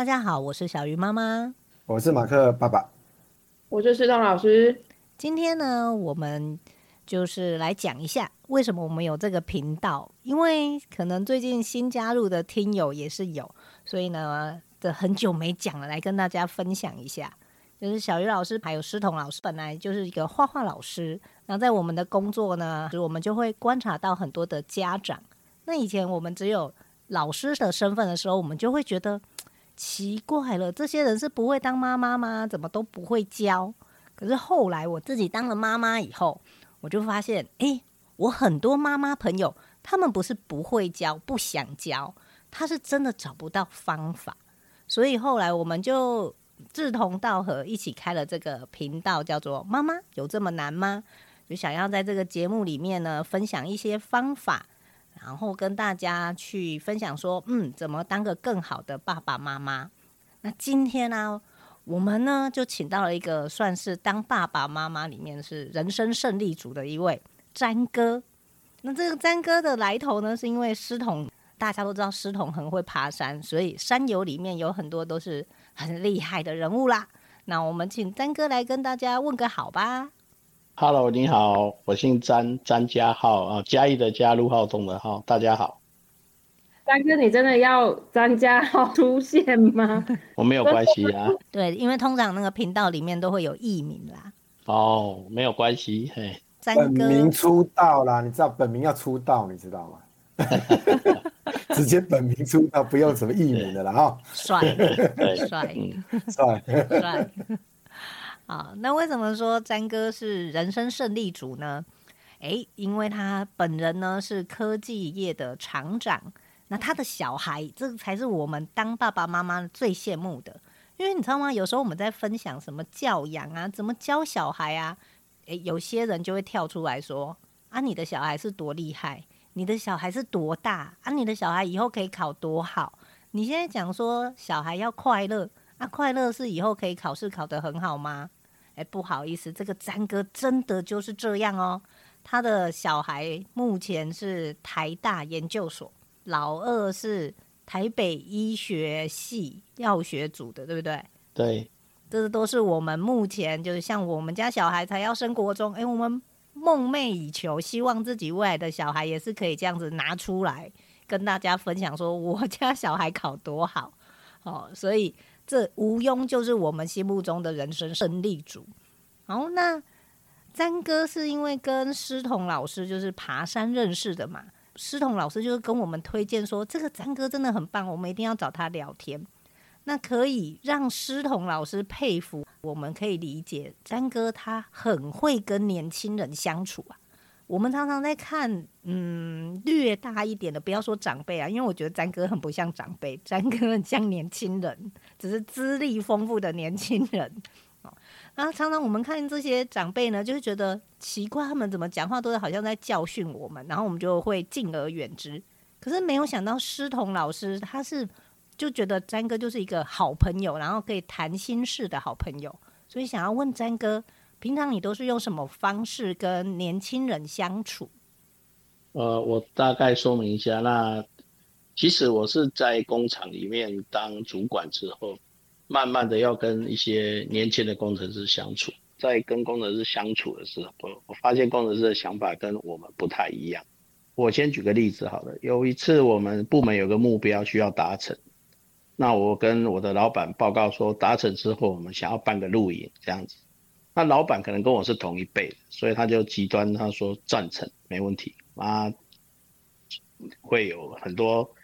大家好，我是小鱼妈妈，我是马克爸爸，我是师彤老师。今天呢，我们就是来讲一下为什么我们有这个频道，因为可能最近新加入的听友也是有，所以呢，这很久没讲了，来跟大家分享一下。就是小鱼老师还有师彤老师本来就是一个画画老师，那在我们的工作呢，我们就会观察到很多的家长。那以前我们只有老师的身份的时候，我们就会觉得奇怪了，这些人是不会当妈妈吗？怎么都不会教？可是后来我自己当了妈妈以后，我就发现，诶，我很多妈妈朋友，他们不是不会教、不想教，他是真的找不到方法。所以后来我们就志同道合，一起开了这个频道，叫做“妈妈有这么难吗？”就想要在这个节目里面呢，分享一些方法，然后跟大家去分享说，嗯，怎么当个更好的爸爸妈妈。那今天呢，我们呢就请到了一个算是当爸爸妈妈里面是人生胜利组的一位詹哥。那这个詹哥的来头呢，是因为师彤，大家都知道师彤很会爬山，所以山友里面有很多都是。很厉害的人物啦，那我们请詹哥来跟大家问个好吧。Hello，你好，我姓詹，詹家浩啊，嘉义的嘉，陆浩东的浩，大家好。詹哥，你真的要詹家浩出现吗？我没有关系啊。对，因为通常那个频道里面都会有艺名啦。哦，没有关系，嘿。詹哥本名出道啦，你知道本名要出道，你知道吗？直接本名出道，不用什么艺名的了哈。帅，帅，帅，帅。啊，那为什么说詹哥是人生胜利组呢？诶，因为他本人呢是科技业的厂长，那他的小孩，这才是我们当爸爸妈妈最羡慕的。因为你知道吗？有时候我们在分享什么教养啊，怎么教小孩啊，诶，有些人就会跳出来说：“啊，你的小孩是多厉害。”你的小孩是多大啊？你的小孩以后可以考多好？你现在讲说小孩要快乐，啊、快乐是以后可以考试考得很好吗？哎，不好意思，这个詹哥真的就是这样哦。他的小孩目前是台大研究所，老二是台北医学系药学组的，对不对？对，这都是我们目前就是像我们家小孩才要升国中，哎，我们。梦寐以求，希望自己未来的小孩也是可以这样子拿出来跟大家分享，说我家小孩考多好，哦，所以这无庸就是我们心目中的人生胜利组。好，那詹哥是因为跟师彤老师就是爬山认识的嘛，师彤老师就是跟我们推荐说，这个詹哥真的很棒，我们一定要找他聊天。那可以让师彤老师佩服，我们可以理解詹哥他很会跟年轻人相处啊。我们常常在看，嗯，略大一点的，不要说长辈啊，因为我觉得詹哥很不像长辈，詹哥很像年轻人，只是资历丰富的年轻人。哦，然后常常我们看这些长辈呢，就是觉得奇怪，他们怎么讲话都是好像在教训我们，然后我们就会敬而远之。可是没有想到师彤老师他是。就觉得詹哥就是一个好朋友，然后可以谈心事的好朋友，所以想要问詹哥，平常你都是用什么方式跟年轻人相处？呃，我大概说明一下，那其实我是在工厂里面当主管之后，慢慢的要跟一些年轻的工程师相处，在跟工程师相处的时候，我发现工程师的想法跟我们不太一样。我先举个例子好了，有一次我们部门有个目标需要达成。那我跟我的老板报告说，达成之后，我们想要办个露营这样子。那老板可能跟我是同一辈，所以他就极端，他说赞成，没问题，啊，会有很多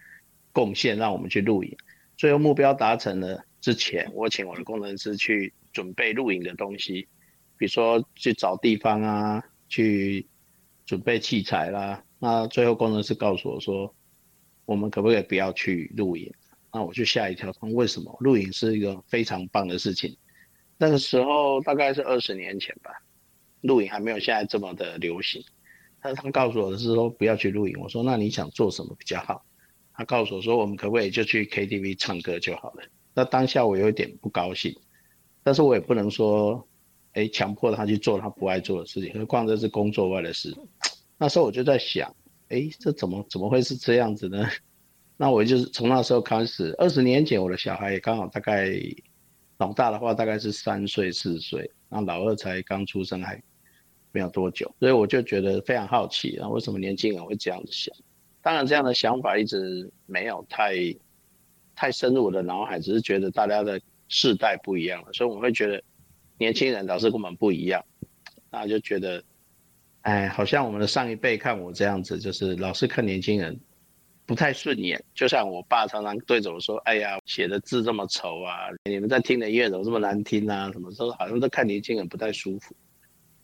贡献让我们去露营。最后目标达成了之前，我请我的工程师去准备露营的东西，比如说去找地方啊，去准备器材啦。那最后工程师告诉我说，我们可不可以不要去露营？那我就吓一跳，为什么？露营是一个非常棒的事情。那个时候大概是二十年前吧，露营还没有现在这么的流行。但是他告诉我的是说不要去露营。我说那你想做什么比较好？他告诉我说我们可不可以就去 KTV 唱歌就好了？那当下我有一点不高兴，但是我也不能说，哎，强迫他去做他不爱做的事情，何况这是工作外的事。那时候我就在想，哎，这怎么怎么会是这样子呢？那我就是从那时候开始，二十年前我的小孩也刚好大概老大的话大概是三岁四岁，那老二才刚出生还没有多久，所以我就觉得非常好奇啊，为什么年轻人会这样子想？当然这样的想法一直没有太太深入我的脑海，只是觉得大家的世代不一样了，所以我会觉得年轻人老是跟我们不一样，那就觉得，哎，好像我们的上一辈看我这样子，就是老是看年轻人。不太顺眼，就像我爸常常对着我说：“哎呀，写的字这么丑啊！你们在听的音乐怎么这么难听啊？什么时候好像都看年轻人不太舒服。”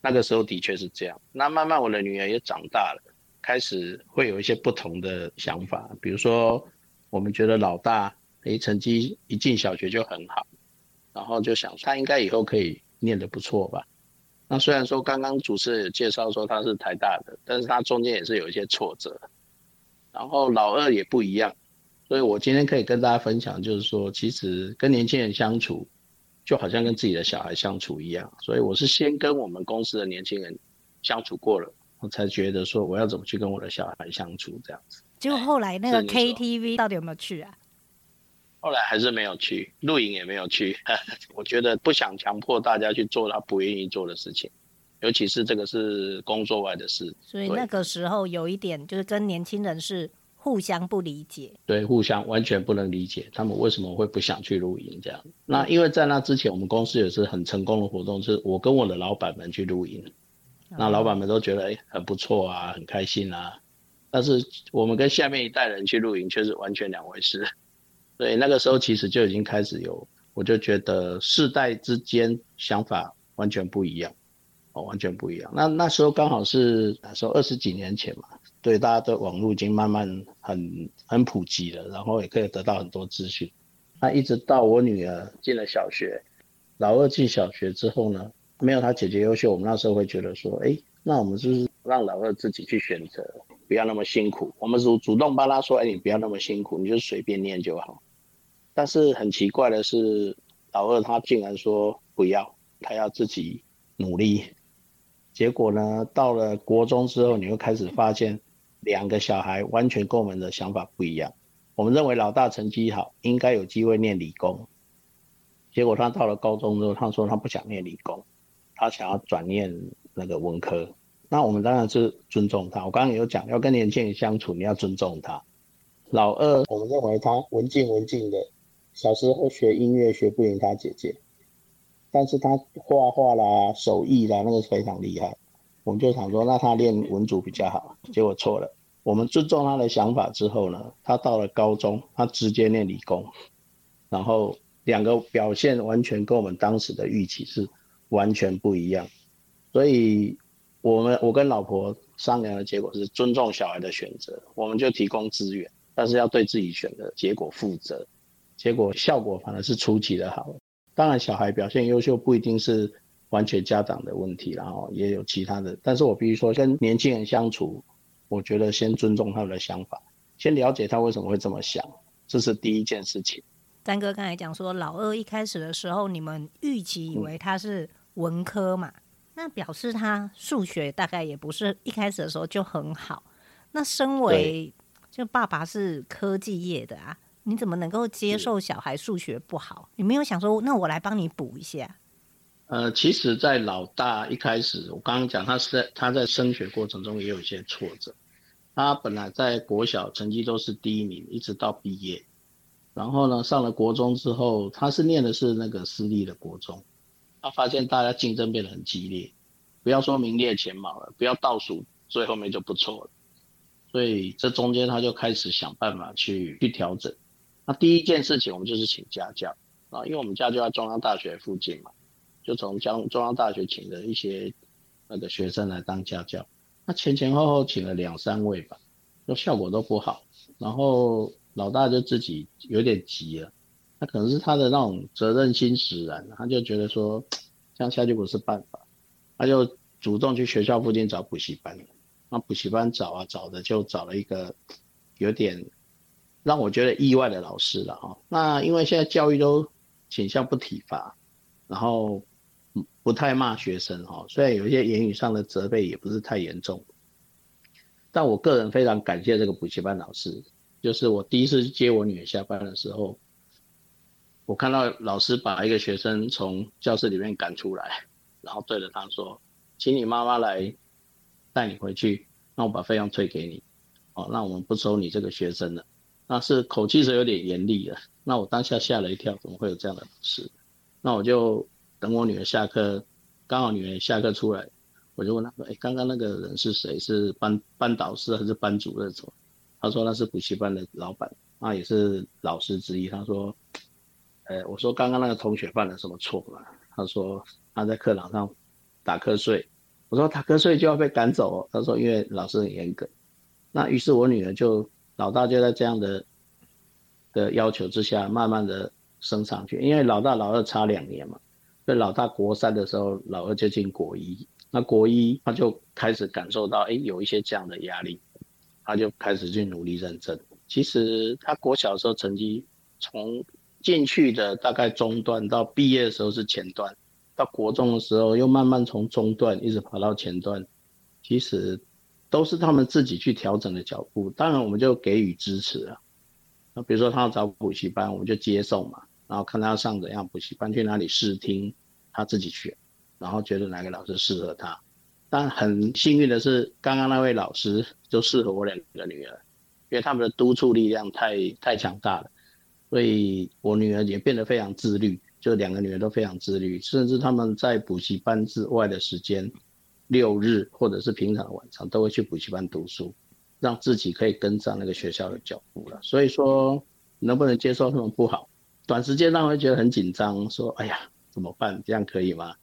那个时候的确是这样。那慢慢我的女儿也长大了，开始会有一些不同的想法。比如说，我们觉得老大诶成绩一进小学就很好，然后就想他应该以后可以念得不错吧。那虽然说刚刚主持人有介绍说他是台大的，但是他中间也是有一些挫折。然后老二也不一样，所以我今天可以跟大家分享，就是说，其实跟年轻人相处，就好像跟自己的小孩相处一样。所以我是先跟我们公司的年轻人相处过了，我才觉得说我要怎么去跟我的小孩相处这样子。结果后来那个 KTV 到底有没有去啊？后来还是没有去，露营也没有去。我觉得不想强迫大家去做他不愿意做的事情。尤其是这个是工作外的事，所以那个时候有一点就是跟年轻人是互相不理解，对，互相完全不能理解他们为什么会不想去露营这样。那因为在那之前，我们公司也是很成功的活动，是我跟我的老板们去露营，那老板们都觉得哎很不错啊，很开心啊。但是我们跟下面一代人去露营却是完全两回事，所以那个时候其实就已经开始有，我就觉得世代之间想法完全不一样。哦，完全不一样。那那时候刚好是那时候二十几年前嘛，对，大家的网络已经慢慢很很普及了，然后也可以得到很多资讯。那一直到我女儿进了小学，老二进小学之后呢，没有他姐姐优秀，我们那时候会觉得说，哎，那我们是不是让老二自己去选择，不要那么辛苦？我们主主动帮他说，哎，你不要那么辛苦，你就随便念就好。但是很奇怪的是，老二他竟然说不要，他要自己努力。结果呢，到了国中之后，你会开始发现，两个小孩完全跟我们的想法不一样。我们认为老大成绩好，应该有机会念理工。结果他到了高中之后，他说他不想念理工，他想要转念那个文科。那我们当然是尊重他。我刚刚有讲，要跟年轻人相处，你要尊重他。老二，我们认为他文静文静的，小时候学音乐学不赢他姐姐。但是他画画啦、手艺啦，那个非常厉害。我们就想说，那他练文组比较好，结果错了。我们尊重他的想法之后呢，他到了高中，他直接念理工，然后两个表现完全跟我们当时的预期是完全不一样。所以，我们我跟老婆商量的结果是尊重小孩的选择，我们就提供资源，但是要对自己选的结果负责。结果效果反而是出奇的好。当然，小孩表现优秀不一定是完全家长的问题，然后也有其他的。但是我必须说，跟年轻人相处，我觉得先尊重他们的想法，先了解他为什么会这么想，这是第一件事情。詹哥刚才讲说，老二一开始的时候，你们预期以为他是文科嘛，嗯、那表示他数学大概也不是一开始的时候就很好。那身为就爸爸是科技业的啊。你怎么能够接受小孩数学不好？你没有想说，那我来帮你补一下？呃，其实，在老大一开始，我刚刚讲他是在他在升学过程中也有一些挫折。他本来在国小成绩都是第一名，一直到毕业。然后呢，上了国中之后，他是念的是那个私立的国中。他发现大家竞争变得很激烈，不要说名列前茅了，不要倒数最后面就不错了。所以这中间他就开始想办法去去调整。第一件事情，我们就是请家教啊，因为我们家就在中央大学附近嘛，就从江中央大学请了一些那个学生来当家教。那前前后后请了两三位吧，都效果都不好。然后老大就自己有点急了，他可能是他的那种责任心使然，他就觉得说这样下去不是办法，他就主动去学校附近找补习班。那补习班找啊找的，就找了一个有点。让我觉得意外的老师了哈，那因为现在教育都倾向不体罚，然后不太骂学生哈，虽然有一些言语上的责备也不是太严重，但我个人非常感谢这个补习班老师，就是我第一次接我女儿下班的时候，我看到老师把一个学生从教室里面赶出来，然后对着他说：“请你妈妈来带你回去，那我把费用退给你。”哦，那我们不收你这个学生了。那是口气是有点严厉的。那我当下吓了一跳，怎么会有这样的老师？那我就等我女儿下课，刚好女儿下课出来，我就问她说：“哎，刚刚那个人是谁？是班班导师还是班主任？”什么？她说那是补习班的老板，那也是老师之一。她说：“呃，我说刚刚那个同学犯了什么错嘛？”她说他在课堂上打瞌睡。我说打瞌睡就要被赶走哦？她说因为老师很严格。那于是我女儿就老大就在这样的的要求之下，慢慢的升上去。因为老大老二差两年嘛，所以老大国三的时候，老二就进国一。那国一他就开始感受到，哎，有一些这样的压力，他就开始去努力认真。其实他国小的时候成绩从进去的大概中段到毕业的时候是前段，到国中的时候又慢慢从中段一直跑到前段，其实。都是他们自己去调整的脚步，当然我们就给予支持啊。那比如说他要找补习班，我们就接送嘛，然后看他要上怎样补习班，去哪里试听，他自己选，然后觉得哪个老师适合他。但很幸运的是，刚刚那位老师就适合我两个女儿，因为他们的督促力量太太强大了，所以我女儿也变得非常自律，就两个女儿都非常自律，甚至他们在补习班之外的时间。六日或者是平常的晚上都会去补习班读书，让自己可以跟上那个学校的脚步了。所以说，能不能接受他们不好，短时间让会觉得很紧张，说哎呀怎么办？这样可以吗？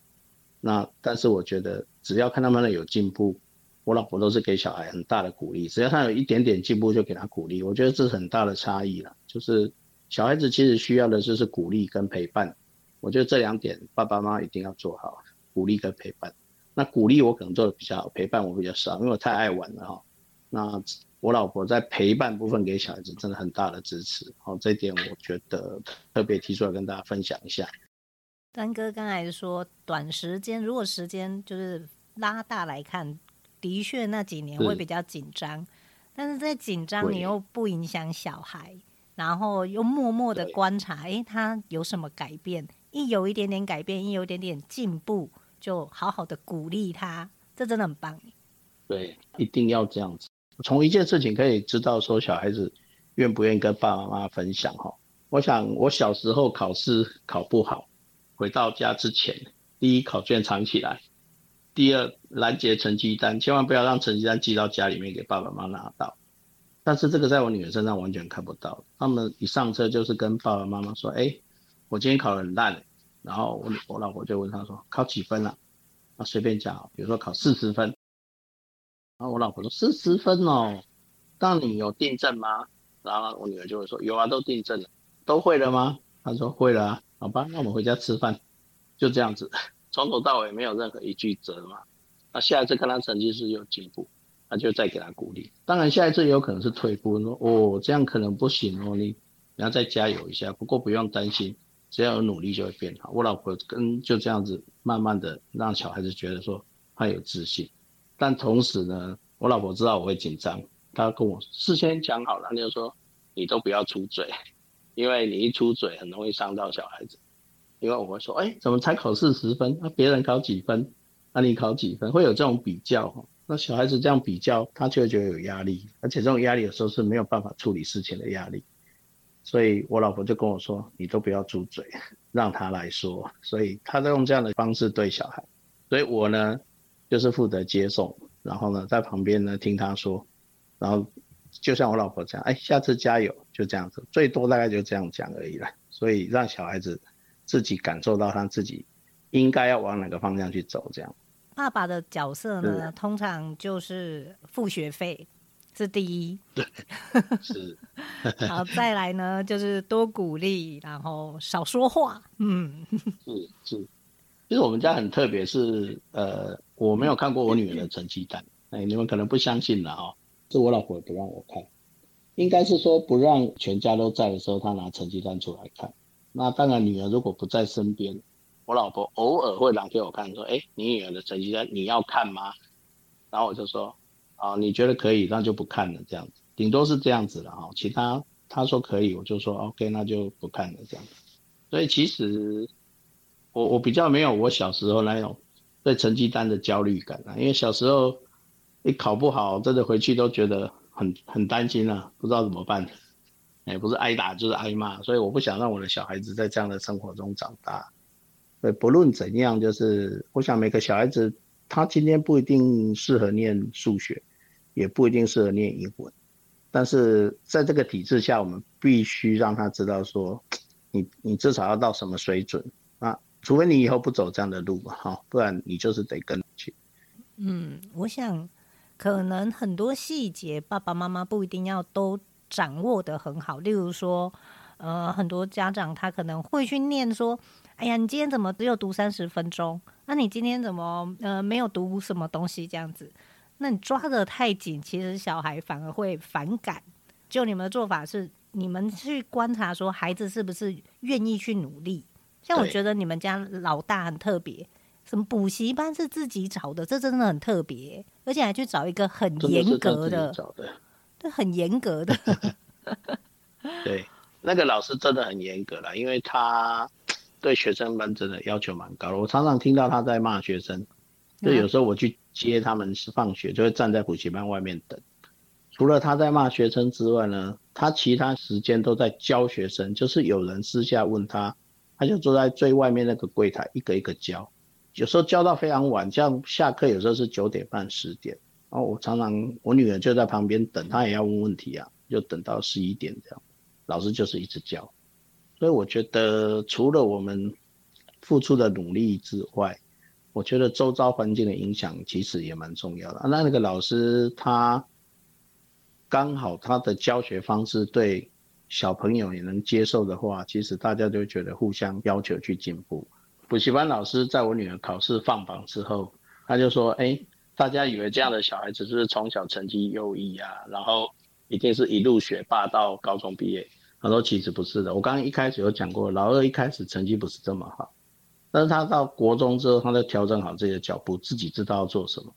那但是我觉得只要看他们的有进步，我老婆都是给小孩很大的鼓励，只要他有一点点进步就给他鼓励。我觉得这是很大的差异了，就是小孩子其实需要的就是鼓励跟陪伴。我觉得这两点爸爸妈妈一定要做好，鼓励跟陪伴。那鼓励我可能做的比较好，陪伴我比较少，因为我太爱玩了哈。那我老婆在陪伴部分给小孩子真的很大的支持，好，这一点我觉得特别提出来跟大家分享一下。丹哥刚才说短时间，如果时间就是拉大来看，的确那几年会比较紧张，但是在紧张你又不影响小孩，然后又默默的观察，哎，他有什么改变？一有一点点改变，一有一点点进步。就好好的鼓励他，这真的很棒。对，一定要这样子。从一件事情可以知道，说小孩子愿不愿意跟爸爸妈妈分享哈。我想我小时候考试考不好，回到家之前，第一考卷藏起来，第二拦截成绩单，千万不要让成绩单寄到家里面给爸爸妈妈拿到。但是这个在我女儿身上完全看不到，他们一上车就是跟爸爸妈妈说：“哎，我今天考得很烂。”然后我我老婆就问他说，考几分了？啊，随便讲，比如说考四十分。然后我老婆说四十分哦，那你有订正吗？然后我女儿就会说有啊，都订正了，都会了吗？他说会了啊，好吧，那我们回家吃饭，就这样子，从头到尾没有任何一句责骂。那下一次看他成绩是有进步，那就再给他鼓励。当然下一次有可能是退步，说哦这样可能不行哦，你你要再加油一下，不过不用担心。只要有努力就会变好。我老婆跟就这样子，慢慢的让小孩子觉得说他有自信，但同时呢，我老婆知道我会紧张，她跟我事先讲好了，她就说你都不要出嘴，因为你一出嘴很容易伤到小孩子。因为我会说，哎，怎么才考四十分？那别人考几分？那你考几分？会有这种比较，那小孩子这样比较，他就会觉得有压力，而且这种压力有时候是没有办法处理事情的压力。所以我老婆就跟我说：“你都不要住嘴，让他来说。”所以他在用这样的方式对小孩。所以我呢，就是负责接送，然后呢，在旁边呢听他说，然后就像我老婆这样：“哎，下次加油。”就这样子，最多大概就这样讲而已了。所以让小孩子自己感受到他自己应该要往哪个方向去走。这样，爸爸的角色呢，通常就是付学费。是第一，对，是，好，再来呢，就是多鼓励，然后少说话，嗯，是是，其实我们家很特别，是呃，我没有看过我女儿的成绩单，哎，你们可能不相信了哦，是我老婆不让我看，应该是说不让全家都在的时候，她拿成绩单出来看，那当然女儿如果不在身边，我老婆偶尔会拿给我看，说，哎，你女儿的成绩单你要看吗？然后我就说。啊，你觉得可以，那就不看了这样子。顶多是这样子了哈。其他他说可以，我就说 OK，那就不看了这样子。所以其实我我比较没有我小时候那种对成绩单的焦虑感啊，因为小时候一考不好，真的回去都觉得很很担心啊，不知道怎么办。也不是挨打就是挨骂，所以我不想让我的小孩子在这样的生活中长大。对，不论怎样，就是我想每个小孩子，他今天不一定适合念数学，也不一定适合念英文，但是在这个体制下，我们必须让他知道说，你你至少要到什么水准啊？除非你以后不走这样的路嘛，哈，不然你就是得跟去。嗯，我想可能很多细节，爸爸妈妈不一定要都。掌握得很好，例如说，呃，很多家长他可能会去念说，哎呀，你今天怎么只有读三十分钟？那你今天怎么呃没有读什么东西这样子？那你抓的太紧，其实小孩反而会反感。就你们的做法是，你们去观察说孩子是不是愿意去努力。像我觉得你们家老大很特别，什么补习班是自己找的，这真的很特别，而且还去找一个很严格的。这很严格的，对，那个老师真的很严格了，因为他对学生们真的要求蛮高的。我常常听到他在骂学生，就有时候我去接他们是放学，就会站在补习班外面等。除了他在骂学生之外呢，他其他时间都在教学生，就是有人私下问他，他就坐在最外面那个柜台一个一个教，有时候教到非常晚，像下课有时候是九点半十点。然后我常常，我女儿就在旁边等，她也要问问题啊，就等到十一点这样。老师就是一直教，所以我觉得除了我们付出的努力之外，我觉得周遭环境的影响其实也蛮重要的。那那个老师他刚好他的教学方式对小朋友也能接受的话，其实大家就觉得互相要求去进步。补习班老师在我女儿考试放榜之后，他就说：“哎。”大家以为这样的小孩子是从小成绩优异啊，然后一定是一路学霸到高中毕业。他说其实不是的，我刚刚一开始有讲过，老二一开始成绩不是这么好，但是他到国中之后，他就调整好自己的脚步，自己知道要做什么。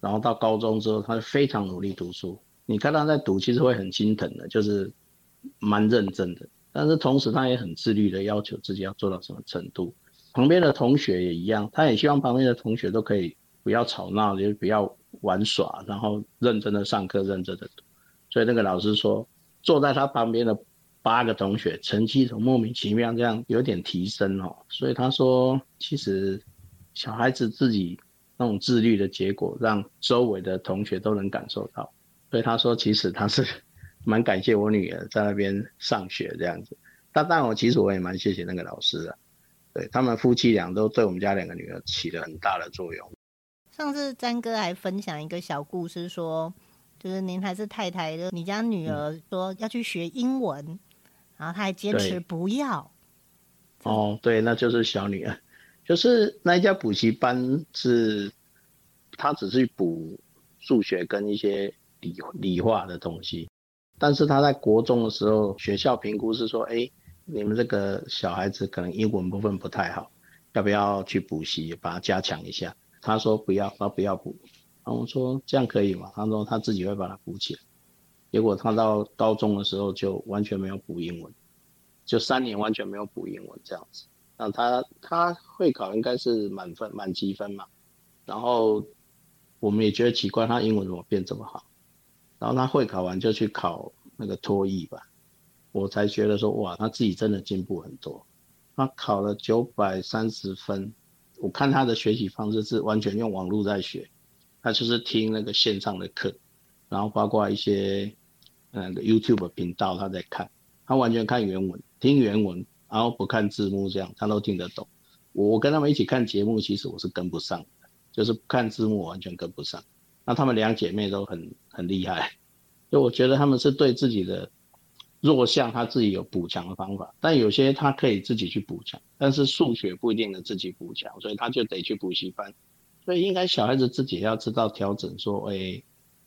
然后到高中之后，他就非常努力读书。你看他在读，其实会很心疼的，就是蛮认真的。但是同时他也很自律的要求自己要做到什么程度。旁边的同学也一样，他也希望旁边的同学都可以。不要吵闹，就不要玩耍，然后认真的上课，认真的读。所以那个老师说，坐在他旁边的八个同学成绩从莫名其妙这样有点提升哦。所以他说，其实小孩子自己那种自律的结果，让周围的同学都能感受到。所以他说，其实他是 蛮感谢我女儿在那边上学这样子。但但我其实我也蛮谢谢那个老师的，对，他们夫妻俩都对我们家两个女儿起了很大的作用。上次詹哥还分享一个小故事说，就是您还是太太的，你家女儿说要去学英文，然后他还坚持不要。哦，对，那就是小女儿，就是那一家补习班是，他只是补数学跟一些理理化的东西，但是他在国中的时候，学校评估是说，哎，你们这个小孩子可能英文部分不太好，要不要去补习，把它加强一下？他说不要，他不要补。然后我说这样可以吗？他说他自己会把它补起来。结果他到高中的时候就完全没有补英文，就三年完全没有补英文这样子。那他他会考应该是满分满积分嘛。然后我们也觉得奇怪，他英文怎么变这么好？然后他会考完就去考那个多益吧，我才觉得说哇，他自己真的进步很多。他考了九百三十分。我看他的学习方式是完全用网络在学，他就是听那个线上的课，然后包括一些那个 YouTube 频道他在看，他完全看原文，听原文，然后不看字幕，这样他都听得懂。我跟他们一起看节目，其实我是跟不上的，就是不看字幕完全跟不上。那他们两姐妹都很很厉害，就我觉得他们是对自己的。弱项他自己有补强的方法，但有些他可以自己去补强，但是数学不一定能自己补强，所以他就得去补习班。所以应该小孩子自己要知道调整，说，哎，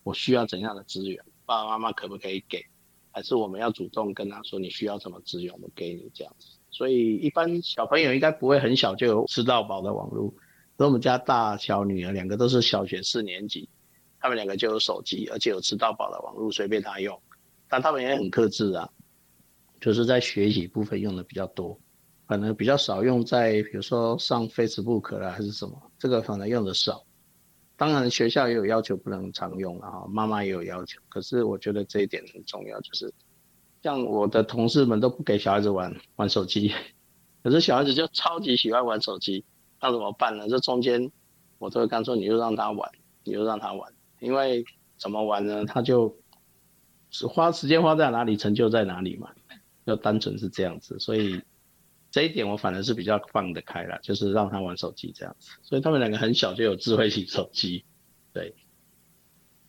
我需要怎样的资源，爸爸妈妈可不可以给？还是我们要主动跟他说，你需要什么资源，我给你这样子。所以一般小朋友应该不会很小就有吃到饱的网络。所以我们家大小女儿两个都是小学四年级，他们两个就有手机，而且有吃到饱的网络，随便他用。但他们也很克制啊，就是在学习部分用的比较多，可能比较少用在比如说上 Facebook 啦还是什么，这个可能用的少。当然学校也有要求不能常用啊，妈妈也有要求，可是我觉得这一点很重要，就是像我的同事们都不给小孩子玩玩手机，可是小孩子就超级喜欢玩手机，那怎么办呢？这中间我都会跟他说，你就让他玩，你就让他玩，因为。怎么玩呢？他就，花时间花在哪里，成就在哪里嘛，就单纯是这样子。所以这一点我反而是比较放得开了，就是让他玩手机这样子。所以他们两个很小就有智慧型手机，对。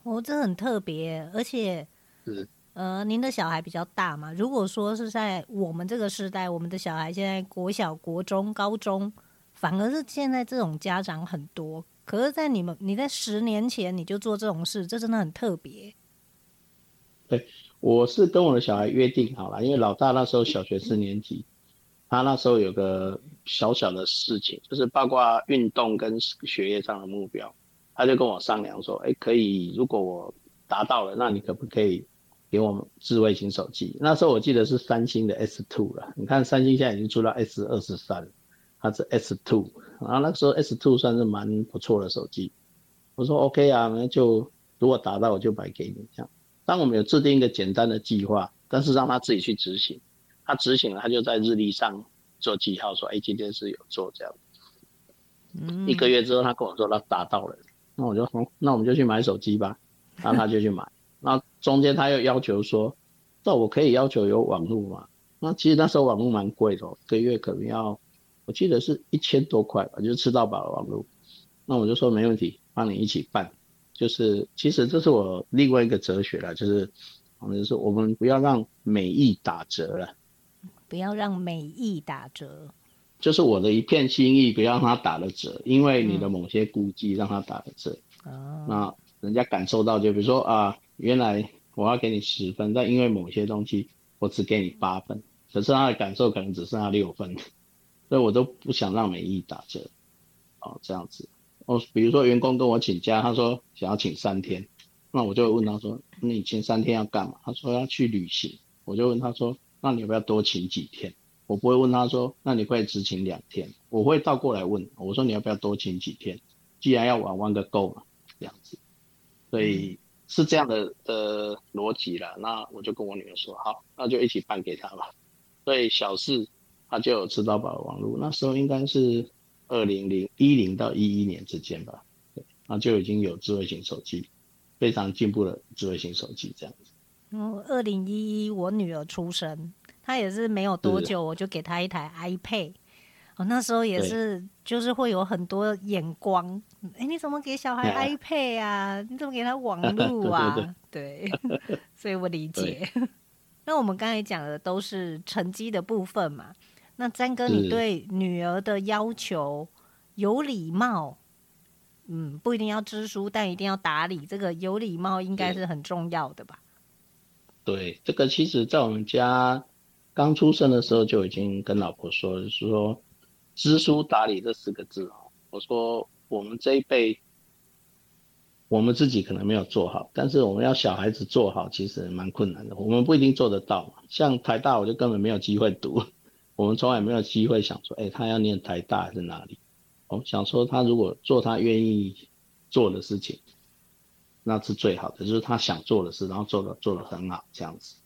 哦，这很特别，而且是呃，您的小孩比较大嘛？如果说是在我们这个时代，我们的小孩现在国小、国中、高中，反而是现在这种家长很多。可是，在你们你在十年前你就做这种事，这真的很特别。对，我是跟我的小孩约定好了，因为老大那时候小学四年级，他那时候有个小小的事情，就是包括运动跟学业上的目标，他就跟我商量说：“哎，可以，如果我达到了，那你可不可以给我们智慧型手机？”那时候我记得是三星的 S Two 了，你看三星现在已经出到 S 二十三，它是 S Two。然后那个时候 S2 算是蛮不错的手机，我说 OK 啊，那就如果达到我就买给你这样。当我们有制定一个简单的计划，但是让他自己去执行，他执行了，他就在日历上做记号，说哎今天是有做这样。嗯。一个月之后他跟我说他达到了，那我就说那我们就去买手机吧，然后他就去买。那中间他又要求说，那我可以要求有网络吗？那其实那时候网络蛮贵的，一个月可能要。我记得是一千多块吧，就是吃到饱的网络。那我就说没问题，帮你一起办。就是其实这是我另外一个哲学了，就是我们就是我们不要让美意打折了，不要让美意打折，就是我的一片心意，不要让它打了折，因为你的某些估计让它打了折。嗯。那人家感受到，就比如说啊，原来我要给你十分，但因为某些东西我只给你八分，可是他的感受可能只剩下六分。所以我都不想让美意打折，哦，这样子。哦，比如说员工跟我请假，他说想要请三天，那我就问他说，你请三天要干嘛？他说要去旅行，我就问他说，那你要不要多请几天？我不会问他说，那你可以只请两天，我会倒过来问，我说你要不要多请几天？既然要玩，玩个够嘛，这样子。所以是这样的的逻辑啦。那我就跟我女儿说，好，那就一起办给他吧。所以小事。他就有吃到饱的网络，那时候应该是二零零一零到一一年之间吧，对，那就已经有智慧型手机，非常进步的智慧型手机这样子。嗯，二零一一我女儿出生，她也是没有多久，我就给她一台 iPad。哦，那时候也是，就是会有很多眼光，哎，你怎么给小孩 iPad 啊？你怎么给他网 络啊？对，所以我理解。那我们刚才讲的都是成绩的部分嘛。那詹哥，你对女儿的要求有礼貌，嗯，不一定要知书，但一定要打理。这个有礼貌应该是很重要的吧？对，这个其实在我们家刚出生的时候就已经跟老婆说，就是说知书达理这四个字哦。我说我们这一辈，我们自己可能没有做好，但是我们要小孩子做好，其实蛮困难的。我们不一定做得到。像台大，我就根本没有机会读。我们从来没有机会想说，哎、他要念台大还是哪里？我想说，他如果做他愿意做的事情，那是最好的，就是他想做的事，然后做的做的很好，这样子。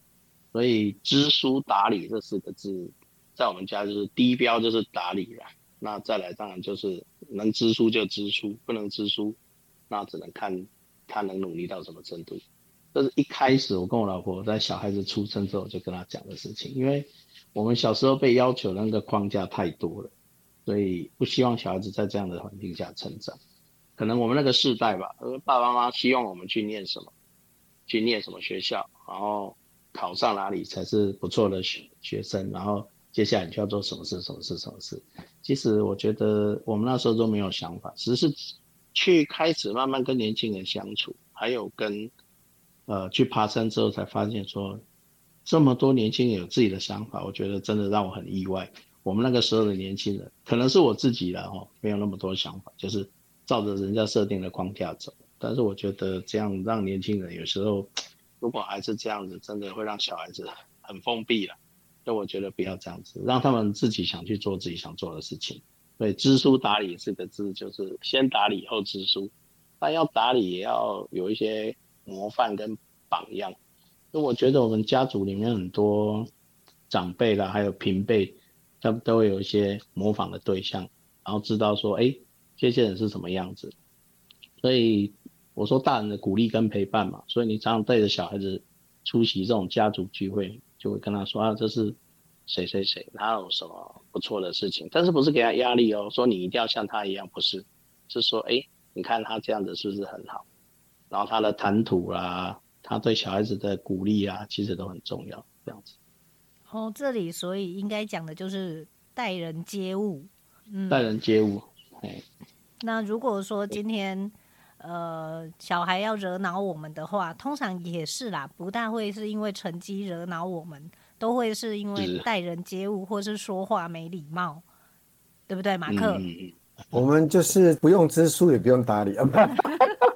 所以知书达理这四个字，在我们家就是第一标就是达理了。那再来当然就是能知书就知书，不能知书，那只能看他能努力到什么程度。这是一开始我跟我老婆在小孩子出生之后就跟他讲的事情，因为。我们小时候被要求那个框架太多了，所以不希望小孩子在这样的环境下成长。可能我们那个世代吧，爸爸妈妈希望我们去念什么，去念什么学校，然后考上哪里才是不错的学学生，然后接下来你就要做什么事，什么事，什么事。其实我觉得我们那时候都没有想法，只是去开始慢慢跟年轻人相处，还有跟呃去爬山之后才发现说。这么多年轻人有自己的想法，我觉得真的让我很意外。我们那个时候的年轻人，可能是我自己了哈，没有那么多想法，就是照着人家设定的框架走。但是我觉得这样让年轻人有时候如果还是这样子，真的会让小孩子很封闭了。所以我觉得不要这样子，让他们自己想去做自己想做的事情。对，知书达理四个字就是先打理后知书，但要打理也要有一些模范跟榜样。所以我觉得我们家族里面很多长辈啦，还有平辈，他们都会有一些模仿的对象，然后知道说，哎，这些人是什么样子。所以我说大人的鼓励跟陪伴嘛，所以你常常带着小孩子出席这种家族聚会，就会跟他说啊，这是谁谁谁，他有什么不错的事情，但是不是给他压力哦，说你一定要像他一样，不是，是说哎，你看他这样子是不是很好？然后他的谈吐啦，他对小孩子的鼓励啊，其实都很重要，这样子。哦，这里所以应该讲的就是待人接物，嗯，待人接物，哎，那如果说今天。呃，小孩要惹恼我们的话，通常也是啦，不大会是因为成绩惹恼我们，都会是因为待人接物或是说话没礼貌，对不对，马克？嗯，我们就是不用知书，也不用搭理啊。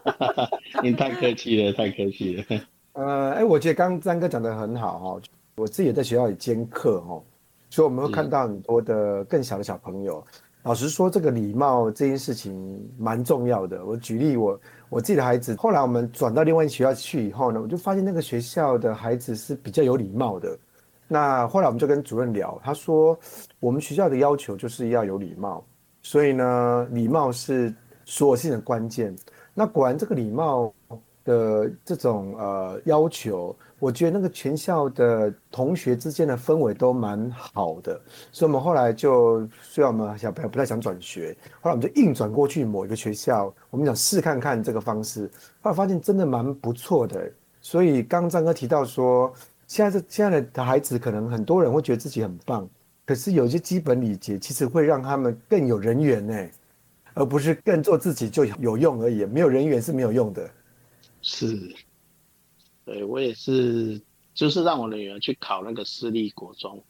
你太客气了，太客气了。呃，哎，我觉得刚刚詹哥讲的很好哈，我自己也在学校里兼课哈，所以我们会看到很多的更小的小朋友。老实说，这个礼貌这件事情蛮重要的。我举例我，我自己的孩子，后来我们转到另外一个学校去以后呢，我就发现那个学校的孩子是比较有礼貌的。那后来我们就跟主任聊，他说我们学校的要求就是要有礼貌，所以呢，礼貌是所有事情的关键。那果然，这个礼貌的这种呃要求。我觉得那个全校的同学之间的氛围都蛮好的，所以我们后来就虽然我们小朋友不太想转学，后来我们就硬转过去某一个学校，我们想试看看这个方式，后来发现真的蛮不错的。所以刚张哥提到说，现在这现在的孩子可能很多人会觉得自己很棒，可是有些基本礼节其实会让他们更有人缘呢，而不是更做自己就有用而已，没有人缘是没有用的。是。对，我也是，就是让我的女儿去考那个私立国中，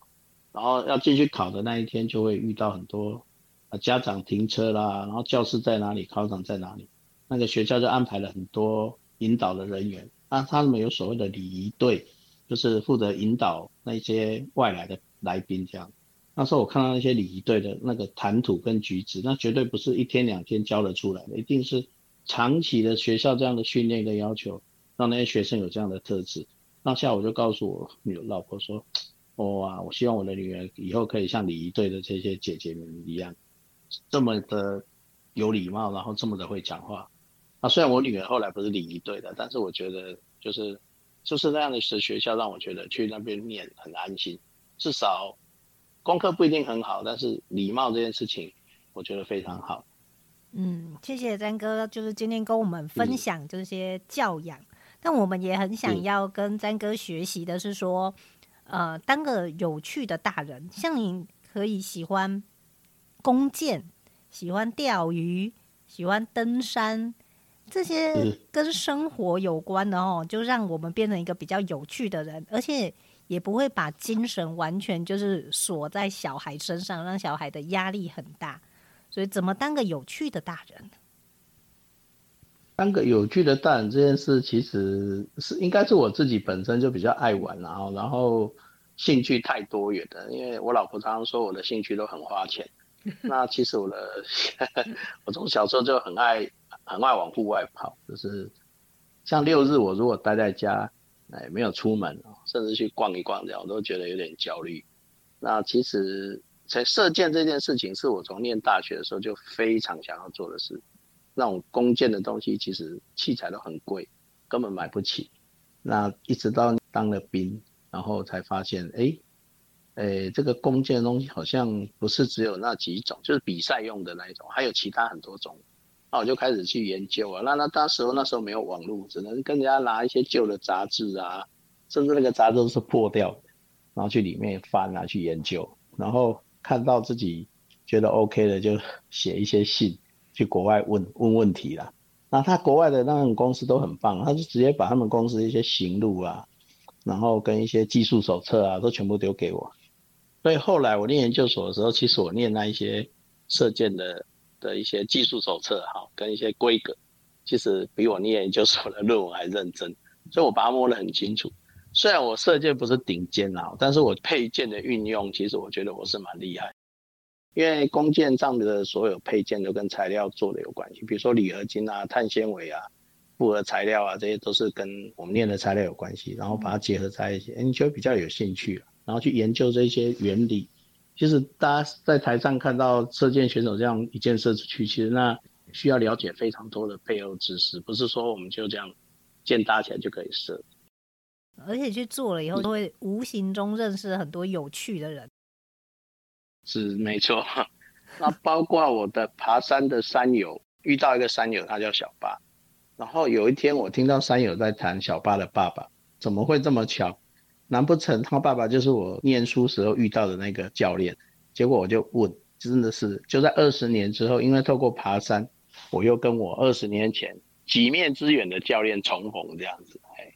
然后要进去考的那一天，就会遇到很多啊家长停车啦，然后教室在哪里，考场在哪里，那个学校就安排了很多引导的人员，那他们有所谓的礼仪队，就是负责引导那些外来的来宾这样。那时候我看到那些礼仪队的那个谈吐跟举止，那绝对不是一天两天教得出来的，一定是长期的学校这样的训练跟要求。让那些学生有这样的特质，那下午就告诉我女老婆说：“哦啊，我希望我的女儿以后可以像礼仪队的这些姐姐们一样，这么的有礼貌，然后这么的会讲话。”啊，虽然我女儿后来不是礼仪队的，但是我觉得就是就是那样的学校让我觉得去那边念很安心，至少功课不一定很好，但是礼貌这件事情我觉得非常好。嗯，谢谢詹哥，就是今天跟我们分享这些教养。嗯但我们也很想要跟詹哥学习的是说，呃，当个有趣的大人，像你可以喜欢弓箭，喜欢钓鱼，喜欢登山，这些跟生活有关的哦，就让我们变成一个比较有趣的人，而且也不会把精神完全就是锁在小孩身上，让小孩的压力很大。所以，怎么当个有趣的大人？当个有趣的大人这件事，其实是应该是我自己本身就比较爱玩，然后然后兴趣太多元的。因为我老婆常常说我的兴趣都很花钱。那其实我的 我从小时候就很爱很爱往户外跑，就是像六日我如果待在家，哎没有出门，甚至去逛一逛这样，我都觉得有点焦虑。那其实在射箭这件事情，是我从念大学的时候就非常想要做的事。那种弓箭的东西，其实器材都很贵，根本买不起。那一直到当了兵，然后才发现，哎、哎、这个弓箭的东西好像不是只有那几种，就是比赛用的那一种，还有其他很多种。那我就开始去研究啊。那那当时候那时候没有网络，只能跟人家拿一些旧的杂志啊，甚至那个杂志都是破掉，然后去里面翻啊，去研究，然后看到自己觉得 OK 的，就写一些信。去国外问问问题啦，那他国外的那种公司都很棒，他就直接把他们公司一些行路啊，然后跟一些技术手册啊，都全部丢给我。所以后来我念研究所的时候，其实我念那一些射箭的的一些技术手册哈，跟一些规格，其实比我念研究所的论文还认真。所以我把它摸得很清楚。虽然我射箭不是顶尖啊，但是我配件的运用，其实我觉得我是蛮厉害。因为弓箭上的所有配件都跟材料做的有关系，比如说铝合金啊、碳纤维啊、复合材料啊，这些都是跟我们念的材料有关系，然后把它结合在一起，你就比较有兴趣，然后去研究这些原理。其实大家在台上看到射箭选手这样一箭射出去，其实那需要了解非常多的背后知识，不是说我们就这样箭搭起来就可以射。而且去做了以后，都会无形中认识很多有趣的人。是没错，那包括我的爬山的山友，遇到一个山友，他叫小八。然后有一天，我听到山友在谈小八的爸爸，怎么会这么巧？难不成他爸爸就是我念书时候遇到的那个教练？结果我就问，真的是就在二十年之后，因为透过爬山，我又跟我二十年前几面之缘的教练重逢，这样子，哎，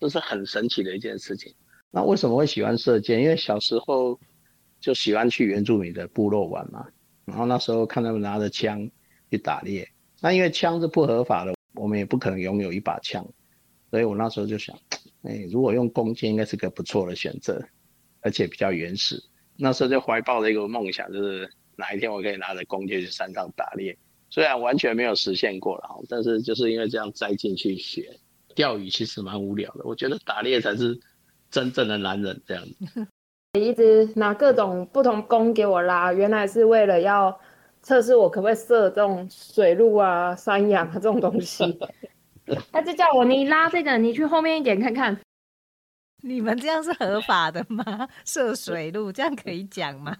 这是很神奇的一件事情。那为什么会喜欢射箭？因为小时候。就喜欢去原住民的部落玩嘛，然后那时候看他们拿着枪去打猎，那因为枪是不合法的，我们也不可能拥有一把枪，所以我那时候就想，哎，如果用弓箭应该是个不错的选择，而且比较原始。那时候就怀抱着一个梦想，就是哪一天我可以拿着弓箭去山上打猎，虽然完全没有实现过了，但是就是因为这样栽进去学钓鱼，其实蛮无聊的。我觉得打猎才是真正的男人这样子。你一直拿各种不同弓给我拉，原来是为了要测试我可不可以射这种水鹿啊、山羊啊这种东西。他就叫我你拉这个，你去后面一点看看。你们这样是合法的吗？射水鹿这样可以讲吗？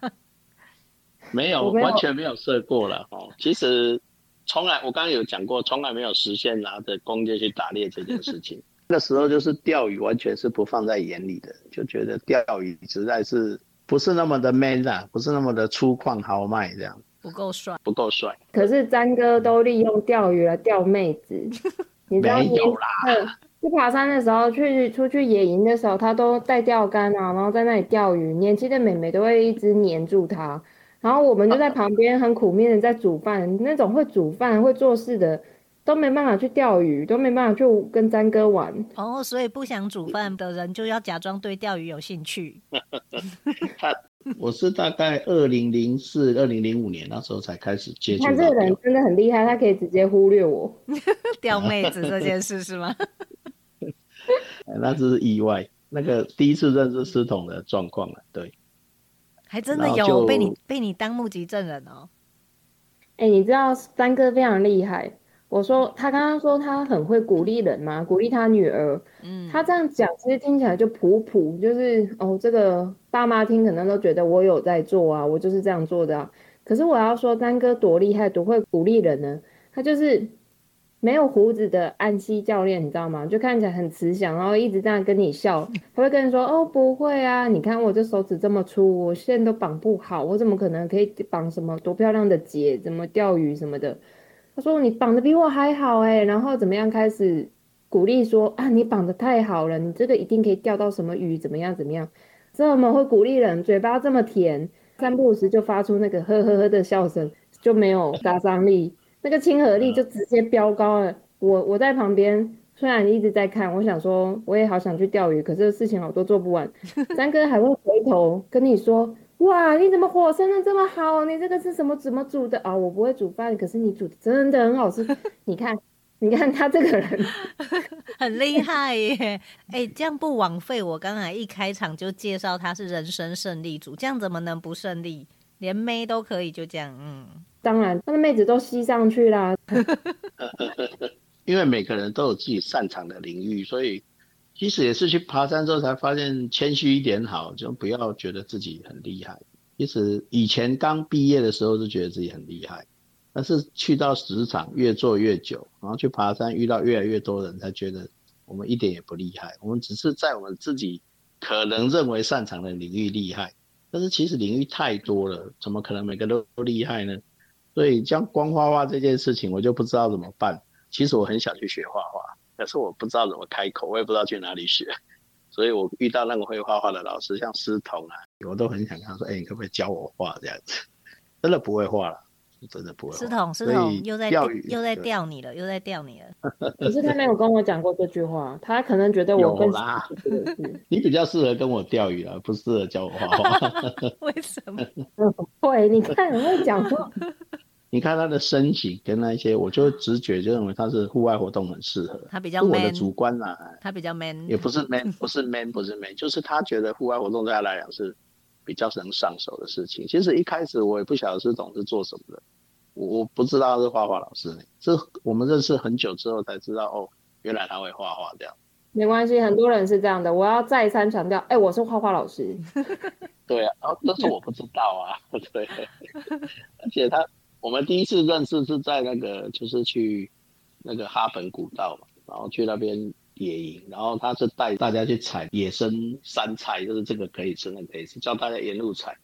没有，完全没有射过了哦。其实从来，我刚刚有讲过，从来没有实现拿着弓箭去打猎这件事情。那时候就是钓鱼，完全是不放在眼里的，就觉得钓鱼实在是不是那么的 man 啊，不是那么的粗犷豪迈这样，不够帅，不够帅。可是詹哥都利用钓鱼来钓妹子，你知道吗？没有啦。去爬山的时候，去出去野营的时候，他都带钓竿啊，然后在那里钓鱼，年轻的美眉都会一直黏住他，然后我们就在旁边很苦命的在煮饭，那种会煮饭会做事的。都没办法去钓鱼，都没办法去跟詹哥玩哦，所以不想煮饭的人就要假装对钓鱼有兴趣。我是大概二零零四、二零零五年那时候才开始接触。他这个人真的很厉害，他可以直接忽略我 钓妹子这件事是吗？那只是意外，那个第一次认识师彤的状况了，对，还真的有被你被你当目击证人哦。哎、欸，你知道三哥非常厉害。我说他刚刚说他很会鼓励人嘛，鼓励他女儿。嗯，他这样讲其实听起来就普普，就是哦，这个爸妈听可能都觉得我有在做啊，我就是这样做的啊。可是我要说三哥多厉害，多会鼓励人呢。他就是没有胡子的安西教练，你知道吗？就看起来很慈祥，然后一直这样跟你笑。他会跟你说哦，不会啊，你看我这手指这么粗，我线都绑不好，我怎么可能可以绑什么多漂亮的结？怎么钓鱼什么的？他说：“你绑的比我还好哎，然后怎么样？开始鼓励说啊，你绑的太好了，你这个一定可以钓到什么鱼？怎么样？怎么样？这么会鼓励人，嘴巴这么甜，三不五时就发出那个呵呵呵的笑声，就没有杀伤力，那个亲和力就直接飙高了。我我在旁边，虽然一直在看，我想说我也好想去钓鱼，可是事情好多做不完。三哥还会回头跟你说。”哇，你怎么火生的这么好？你这个是什么怎么煮的啊？哦，我不会煮饭，可是你煮的真的很好吃。你看，你看他这个人 很厉害耶！哎、欸，这样不枉费我刚才一开场就介绍他是人生胜利组，这样怎么能不胜利？连妹都可以就这样，嗯，当然，他的妹子都吸上去啦。因为每个人都有自己擅长的领域，所以。其实也是去爬山之后才发现，谦虚一点好，就不要觉得自己很厉害。其实以前刚毕业的时候就觉得自己很厉害，但是去到职场越做越久，然后去爬山遇到越来越多人，才觉得我们一点也不厉害。我们只是在我们自己可能认为擅长的领域厉害，但是其实领域太多了，怎么可能每个都厉害呢？所以像光画画这件事情，我就不知道怎么办。其实我很想去学画画。可是我不知道怎么开口，我也不知道去哪里学，所以我遇到那个会画画的老师，像师彤啊，我都很想跟他说：“哎、你可不可以教我画这样子？”真的不会画了，真的不会画。师彤，思彤又在钓又在钓你了，又在钓你了。可是他没有跟我讲过这句话，他可能觉得我更啦。你比较适合跟我钓鱼啊，不适合教我画画。为什么？会，你看我会讲过。你看他的身形跟那些，我就直觉就认为他是户外活动很适合。他比较 man，我的主观啊，他比较 man，也不是 man，不是 man，不是 man，就是他觉得户外活动对他来讲是比较能上手的事情。其实一开始我也不晓得是董是做什么的，我我不知道他是画画老师呢，这我们认识很久之后才知道哦，原来他会画画这样。没关系，很多人是这样的。我要再三强调，哎、欸，我是画画老师。对啊，哦，但是我不知道啊，对，而且他。我们第一次认识是在那个，就是去那个哈本古道嘛，然后去那边野营，然后他是带大家去采野生山菜，就是这个可以吃，那个可以吃，叫大家沿路采。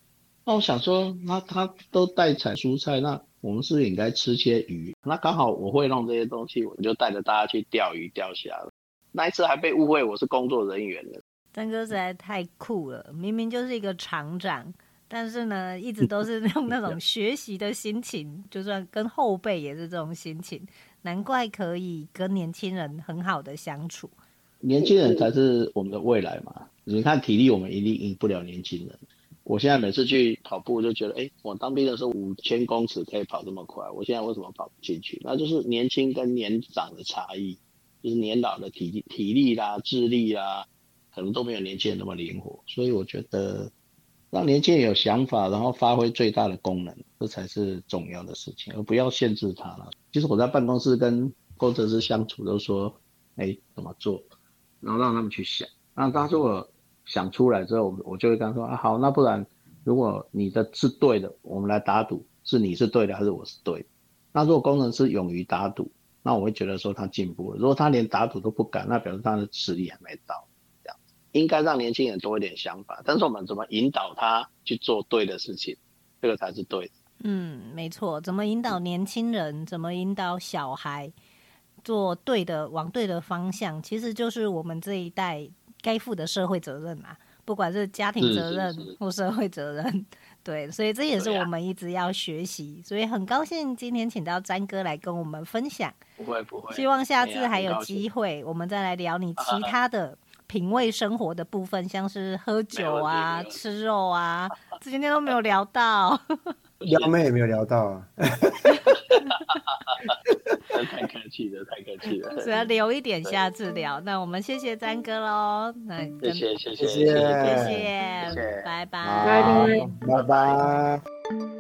那我想说，那他都带采蔬菜，那我们是不是应该吃些鱼？那刚好我会弄这些东西，我就带着大家去钓鱼钓虾了。那一次还被误会我是工作人员呢。詹哥实在太酷了，明明就是一个厂长。但是呢，一直都是用那种 学习的心情，就算跟后辈也是这种心情，难怪可以跟年轻人很好的相处。年轻人才是我们的未来嘛！你看体力，我们一定赢不了年轻人。我现在每次去跑步，就觉得，哎，我当兵的时候五千公尺可以跑这么快，我现在为什么跑不进去？那就是年轻跟年长的差异，就是年老的体力、体力啦、智力啦，可能都没有年轻人那么灵活。所以我觉得。让年轻人有想法，然后发挥最大的功能，这才是重要的事情，而不要限制他了。其实我在办公室跟工程师相处，都说，哎，怎么做，然后让他们去想。那当时我想出来之后，我就会跟他说，啊，好，那不然如果你的是对的，我们来打赌，是你是对的还是我是对的？那如果工程师勇于打赌，那我会觉得说他进步了。如果他连打赌都不敢，那表示他的实力还没到。应该让年轻人多一点想法，但是我们怎么引导他去做对的事情，这个才是对的。嗯，没错，怎么引导年轻人，怎么引导小孩做对的，往对的方向，其实就是我们这一代该负的社会责任嘛。不管是家庭责任或社会责任，对，所以这也是我们一直要学习。所以很高兴今天请到詹哥来跟我们分享。不会不会，希望下次还有机会，我们再来聊你其他的。品味生活的部分，像是喝酒啊、吃肉啊，这今天都没有聊到。撩妹也没有聊到啊。太客气了，太客气了。只要留一点，下次聊。那我们谢谢詹哥喽。那谢谢谢谢谢谢谢谢，拜拜拜拜拜拜。